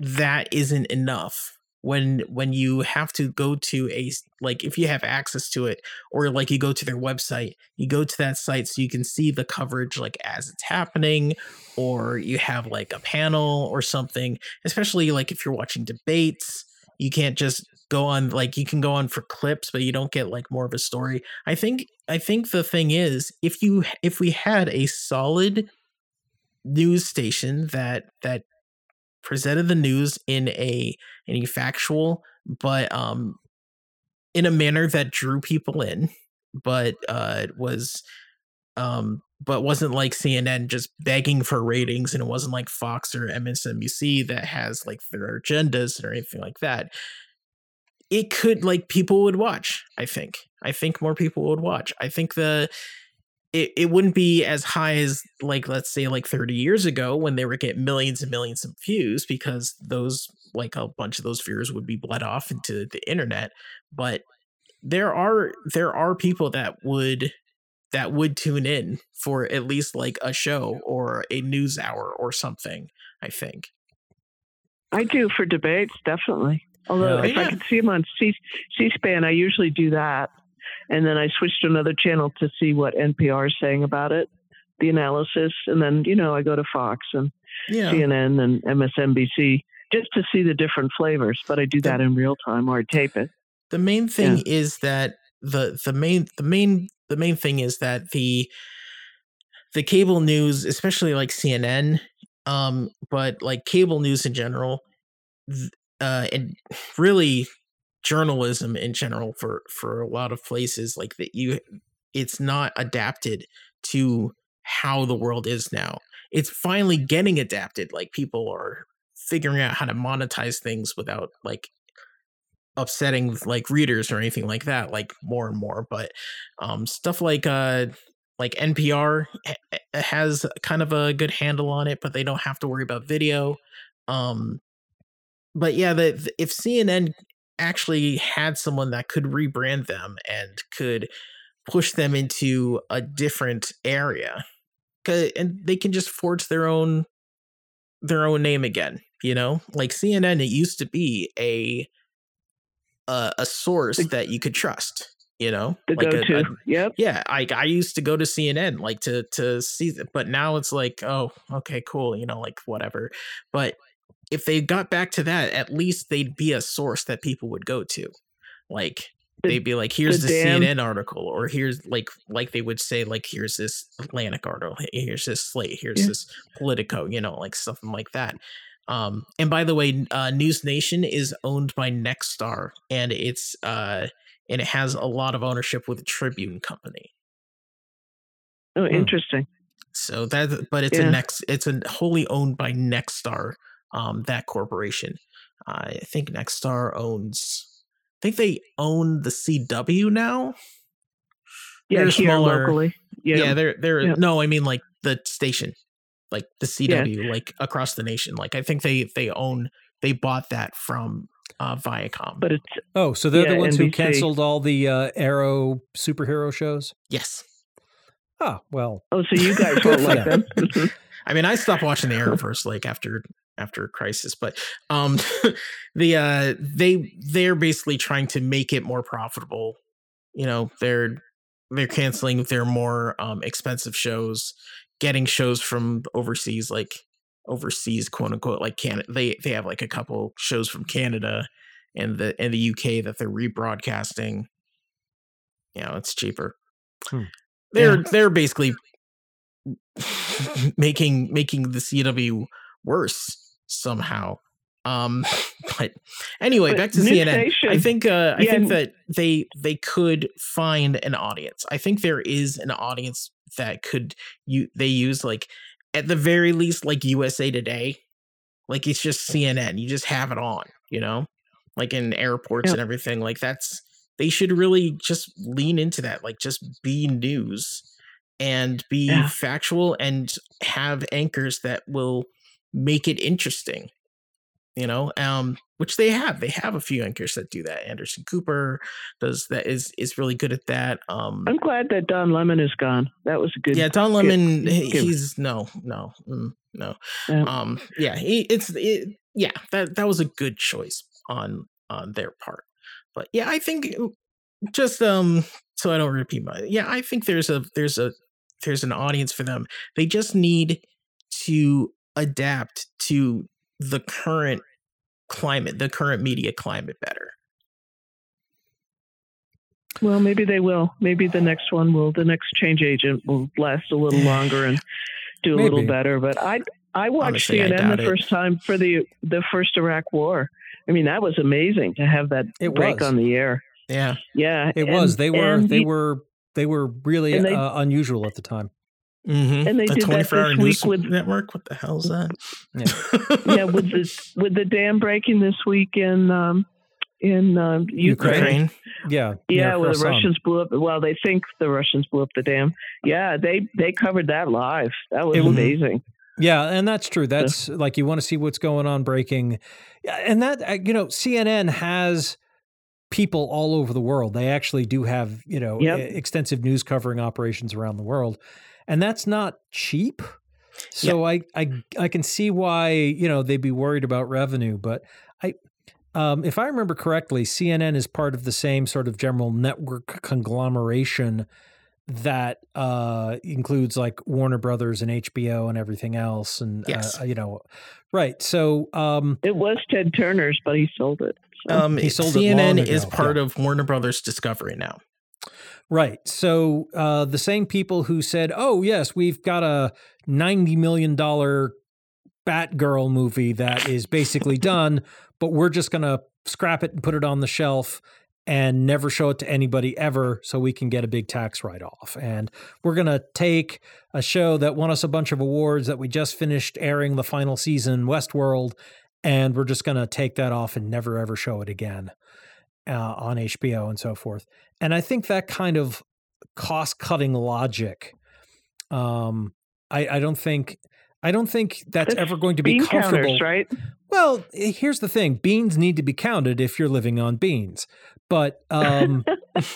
that isn't enough. When when you have to go to a like if you have access to it or like you go to their website you go to that site so you can see the coverage like as it's happening or you have like a panel or something especially like if you're watching debates you can't just go on like you can go on for clips but you don't get like more of a story. I think i think the thing is if you if we had a solid news station that that presented the news in a in a factual but um in a manner that drew people in but uh it was um but wasn't like CNN just begging for ratings and it wasn't like Fox or MSNBC that has like their agendas or anything like that it could like people would watch i think. I think more people would watch. I think the it, it wouldn't be as high as like let's say like 30 years ago when they were getting millions and millions of views because those like a bunch of those viewers would be bled off into the internet. But there are there are people that would that would tune in for at least like a show or a news hour or something i think. I do for debates, definitely. Although Yeah. if I Yeah. could see them on C- C-SPAN, I usually do that. and then I switch to another channel to see what NPR is saying about it, the analysis, and then you know I go to Fox and Yeah. CNN and MSNBC just to see the different flavors. But I do that in real time or I tape it. the main thing is that the the main the main the main thing is that the the cable news especially like cnn um but like cable news in general th- uh and really journalism in general for for a lot of places like that you it's not adapted to how the world is now. It's finally getting adapted like people are figuring out how to monetize things without like upsetting like readers or anything like that like more and more but um stuff like uh like npr ha- ha- has kind of a good handle on it but they don't have to worry about video um but yeah the, the- if cnn actually had someone that could rebrand them and could push them into a different area, and they can just forge their own their own name again you know like cnn it used to be a a, a source that you could trust you know The like go-to. a- yep. yeah I, I used to go to cnn like to to see but now it's like oh okay cool you know like whatever but if they got back to that at least they'd be a source that people would go to like The- they'd be like here's the the, cnn article or here's like like they would say like here's this atlantic article here's this slate here's Yeah. this politico you know like something like that um and by the way uh news nation is owned by nexstar and it's uh and it has a lot of ownership with the tribune company Oh, Hmm. interesting. so that, but it's Yeah. a next, it's a wholly owned by Nexstar, um, that corporation. I think Nexstar owns. I think they own the CW now. Yeah, They're here smaller- locally. Yeah, Yeah. they're they're Yeah. no, I mean like the station, like the CW, like across the nation. Like I think they they own they bought that from uh Viacom. but it's Oh, so they're the Yeah, ones who canceled all the uh, Arrow superhero shows. yes, Oh well, oh, so you guys won't like them. I mean, I stopped watching the Arrowverse like after after Crisis, but um, the uh, they they're basically trying to make it more profitable. You know, they're they're canceling their more um expensive shows, getting shows from overseas, like overseas, quote unquote, like Canada. They they have like a couple shows from Canada and the and the UK that they're rebroadcasting. You know, it's cheaper. Hmm. They're they're basically making making the CW worse somehow. Um, but anyway, But back to CNN. I think uh, I Yeah, think that they they could find an audience. I think there is an audience that could you they use like at the very least like USA Today. Like it's just CNN. You just have it on, you know, like in airports Yeah. and everything. Like that's they should really just lean into that. Like just be news and be Yeah. factual and have anchors that will make it interesting you know um which they have they have a few anchors that do that anderson cooper does that is is really good at that um I'm glad that Don Lemon is gone. That was a good. yeah don lemon good- he- good- he's no no mm, no Yeah. um yeah he, it's it, yeah that that was a good choice on on their part but yeah i think uh, just um so i don't repeat my yeah i think there's a there's a there's an audience for them they just need to adapt to the current climate the current media climate better Well, maybe they will. Maybe the next one will. The next change agent will last a little longer and do a little better. But I I watched Honestly, I CNN doubt the it. first time for the the first Iraq War. I mean, that was amazing to have that It break was. on the air. yeah Yeah, it and- was. They were. They he- were. They were really they- uh, unusual at the time. Mm-hmm. And they the did that 24 hour this news week with- network what the hell is that yeah, with the with the dam breaking this week in um, in um, Ukraine. Ukraine. Yeah. Yeah, where the Kherson. Russians blew up. Well, they think the Russians blew up the dam. Yeah, they they covered that live. That was It was- amazing. Yeah, and that's true. That's like you want to see what's going on breaking. Yeah, And that uh, you know, CNN has people all over the world. They actually do have, you know, Yep. extensive news covering operations around the world. And that's not cheap. So I I I can see why, you know, they'd be worried about revenue, but I um, if I remember correctly, CNN is part of the same sort of general network conglomeration that uh, includes like Warner Brothers and HBO and everything else, and Yes. uh, you know, right? So um, It was Ted Turner's, but he sold it. So. Um, He sold it CNN long is part yeah. of Warner Brothers Discovery now. Right. So uh, the same people who said, "Oh yes, we've got a ninety million dollar Batgirl movie that is basically done, but we're just going to scrap it and put it on the shelf." And never show it to anybody ever, so we can get a big tax write off. And we're gonna take a show that won us a bunch of awards that we just finished airing the final season, Westworld, and we're just gonna take that off and never ever show it again uh, on HBO and so forth. And I think that kind of cost cutting logic, um, I, I don't think. I don't think that's, That's ever going to be comfortable. counters, right? Well, eh, here's the thing: beans need to be counted if you're living on beans. But um,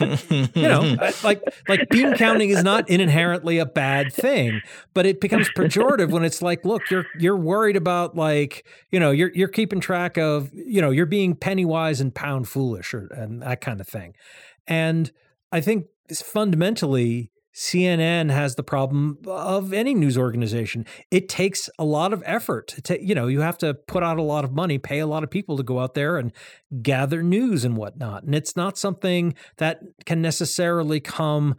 you know, like like bean counting is not inherently a bad thing, but it becomes pejorative when it's like, look, you're you're worried about like you know you're you're keeping track of you know you're being penny wise and pound foolish or and that kind of thing, and I think fundamentally. CNN has the problem of any news organization. It takes a lot of effort. To you know, you have to put out a lot of money, pay a lot of people to go out there and gather news and whatnot. And it's not something that can necessarily come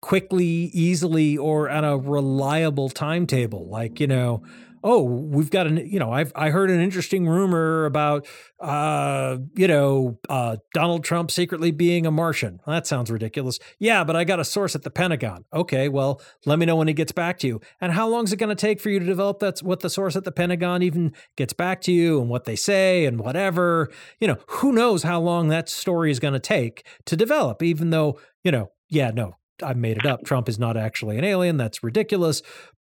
quickly, easily, or at a reliable timetable. Like, you know, oh, we've got an, you know, I've I heard an interesting rumor about, uh, you know, uh, Donald Trump secretly being a Martian. That sounds ridiculous. Yeah, but I got a source at the Pentagon. Okay, well, let me know when he gets back to you. And how long is it going to take for you to develop that's what the source at the Pentagon even gets back to you and what they say and whatever. You know, who knows how long that story is going to take to develop, even though, you know, yeah, no, I made it up. Trump is not actually an alien. That's ridiculous.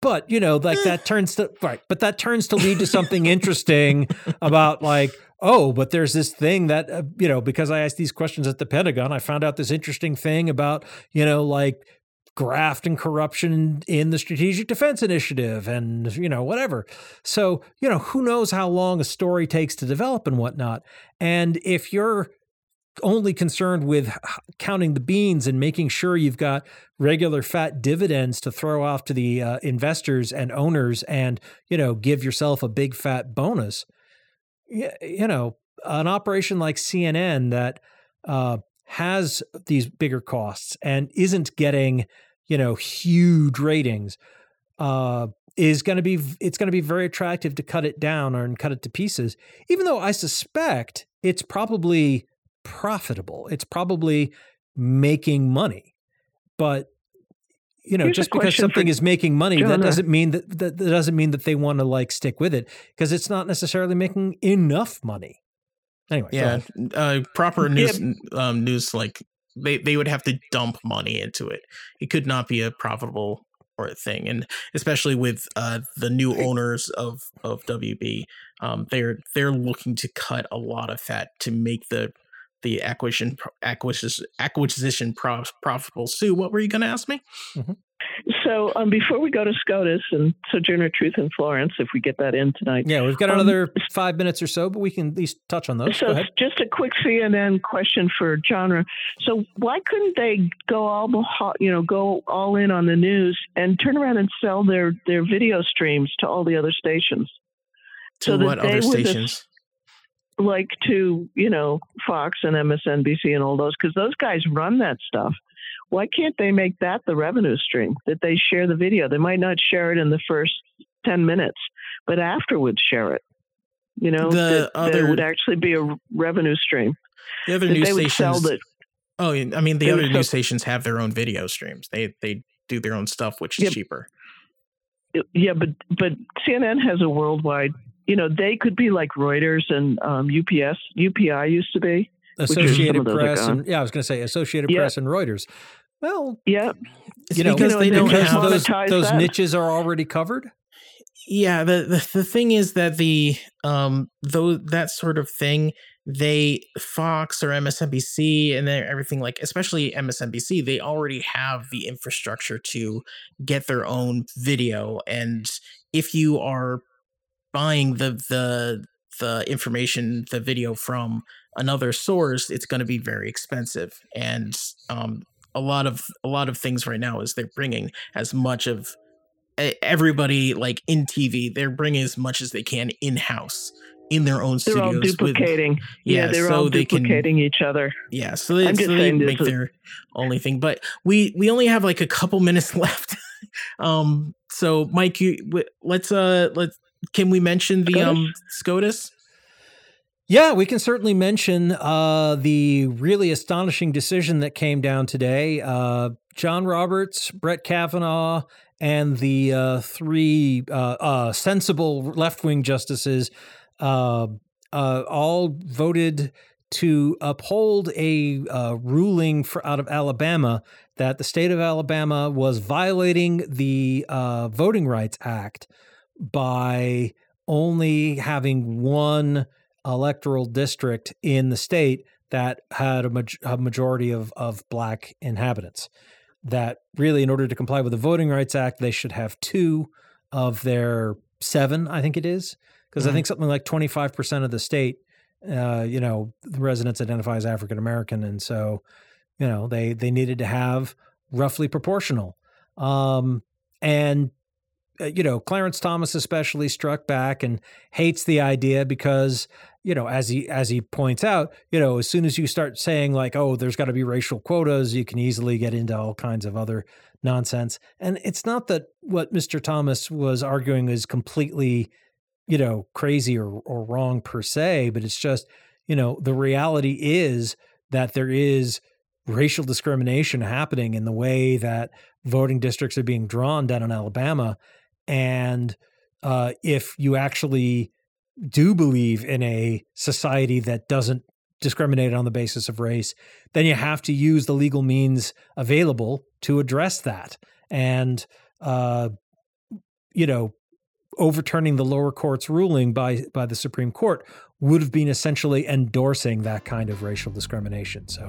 But, you know, like that turns to, right. But that turns to lead to something interesting about like, oh, but there's this thing that, uh, you know, because I asked these questions at the Pentagon, I found out this interesting thing about, you know, like graft and corruption in the Strategic Defense Initiative and, you know, whatever. So, you know, who knows how long a story takes to develop and whatnot. And if you're only concerned with counting the beans and making sure you've got regular fat dividends to throw off to the uh, investors and owners and, you know, give yourself a big fat bonus, y- you know, an operation like CNN that uh, has these bigger costs and isn't getting, you know, huge ratings, uh, is going to be it's going to be very attractive to cut it down or and cut it to pieces. Even though I suspect it's probably profitable, it's probably making money, but. You know, Here's just because something is making money, that doesn't mean that, that that doesn't mean that they want to like stick with it because it's not necessarily making enough money. Anyway, yeah, uh, proper Yeah. news um, news like they they would have to dump money into it. It could not be a profitable or a thing, and especially with uh, the new owners of of WB, um, they're they're looking to cut a lot of fat to make the the acquisition acquisition acquisition pro- profitable. Sue, what were you going to ask me? So um, before we go to SCOTUS and Sojourner Truth in Florence, if we get that in tonight. Yeah, we've got Um, another five minutes or so, but we can at least touch on those. So just a quick CNN question for genre. So why couldn't they go all you know go all in on the news and turn around and sell their their video streams to all the other stations? To So what other were the- stations? Like to you know Fox and MSNBC and all those because those guys run that stuff. Why can't they make that the revenue stream that they share the video? They might not share it in the first ten minutes, but afterwards share it. You know, The that, that other- it would actually be a revenue stream. the other news stations. the Oh, I mean, the other news stations have their own video streams. They they do their own stuff, which is Yep. cheaper. yeah, but but CNN has a worldwide. You know, they could be like Reuters and um, UPS. UPI used to be. Associated of those are Press and yeah, I was going to say Associated Yeah. Press and Reuters. Well, Yeah, you know, because they don't because have those those that. niches are already covered. yeah the, the the thing is that the um though that sort of thing they fox or msnbc and then everything like especially msnbc they already have the infrastructure to get their own video and if you are buying the the the information, the video from another source, it's going to be very expensive. And um, a lot of a lot of things right now is they're bringing as much of everybody like in TV, they're bringing as much as they can in house in their own They're all studios. with- duplicating. yeah, yeah, they're so all they can- duplicating each other. yeah, so they, so they make is- their only thing. But we we only have like a couple minutes left. um, so Mike, you let's uh let's can we mention the um SCOTUS? Yeah, we can certainly mention uh, the really astonishing decision that came down today. Uh, John Roberts, Brett Kavanaugh, and the uh, three uh, uh, sensible left wing justices uh, uh, all voted to uphold a uh, ruling for, out of Alabama that the state of Alabama was violating the uh, Voting Rights Act by only having one electoral district in the state that had a, maj- a majority of, of black inhabitants. That really, in order to comply with the Voting Rights Act, they should have two of their seven, I think it is, because I Mhm. think something like 25% of the state, uh, you know, the residents identify as African American. And so, you know, they, they needed to have roughly proportional. Um, and Uh, you know, Clarence Thomas especially struck back and hates the idea because, you know, as he as he points out, you know, as soon as you start saying like, oh, there's got to be racial quotas, you can easily get into all kinds of other nonsense. And it's not that what Mr. Thomas was arguing is completely, you know, crazy or or wrong per se, but it's just, you know, the reality is that there is racial discrimination happening in the way that voting districts are being drawn down in Alabama. And uh, if you actually do believe in a society that doesn't discriminate on the basis of race, then you have to use the legal means available to address that. And, uh, you know, overturning the lower court's ruling by by the Supreme Court would have been essentially endorsing that kind of racial discrimination. So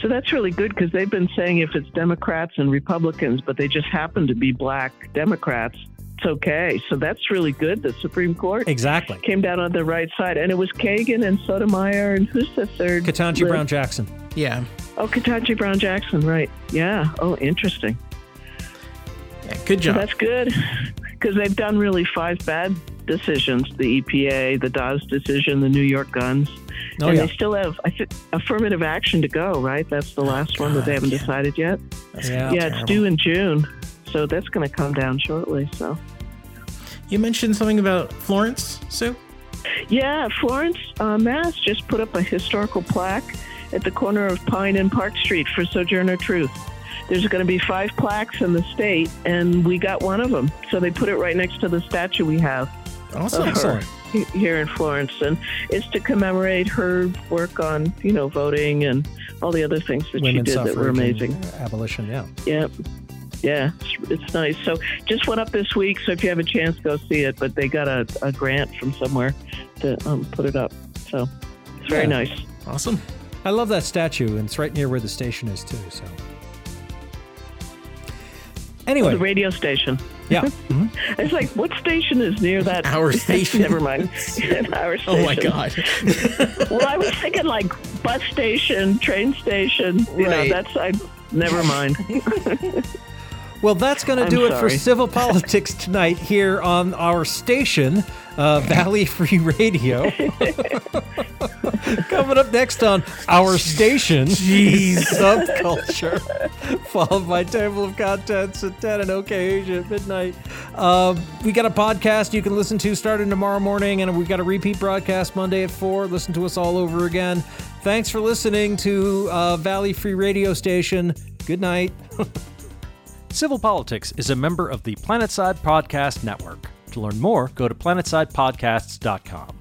So that's really good because they've been saying if it's Democrats and Republicans, but they just happen to be black Democrats, it's okay. So that's really good. The Supreme Court exactly, came down on the right side, and it was Kagan and Sotomayor, and who's the third? Ketanji? Brown Jackson. Yeah, Oh, Ketanji Brown Jackson, right? Yeah. Oh, interesting. yeah good So job. that's good because they've done really five bad decisions: the EPA, the Dawes decision, the New York guns, Oh and yeah, they still have I think, affirmative action to go. Right? That's the last one that they haven't yeah. decided yet. That's Yeah. yeah, it's due in June, so that's going to come down shortly. So, You mentioned something about Florence, Sue. yeah, Florence, uh, Mass just put up a historical plaque at the corner of Pine and Park Street for Sojourner Truth. There's going to be five plaques in the state, and we got one of them. So they put it right next to the statue we have Awesome. excellent. here in Florence, and it's to commemorate her work on, you know, voting and all the other things that Women's she did that were amazing. abolition. Yeah. Yep. Yeah, it's, it's nice. So just went up this week. So if you have a chance, go see it. But they got a, a grant from somewhere to um, put it up. So it's very Yeah. nice. Awesome. I love that statue, and it's right near where the station is too. So, anyway, The radio station. yeah, Mhm. It's like, what station is near that? Our station. Never mind. Our station. Oh my god. Well, I was thinking like bus station, train station. You Right. know, that's I. Never mind. Well, that's going to do it for civil politics tonight here on our station, uh, Valley Free Radio. Coming up next on our station, Jeez. subculture, followed by Table of Contents at 10 and OK Asia at midnight. Uh, we got a podcast you can listen to starting tomorrow morning, and we've got a repeat broadcast Monday at 4. Listen to us all over again. Thanks for listening to uh, Valley Free Radio Station. Good night. Civil Politics is a member of the Planetside Podcast Network. To learn more, go to planetsidepodcasts.com.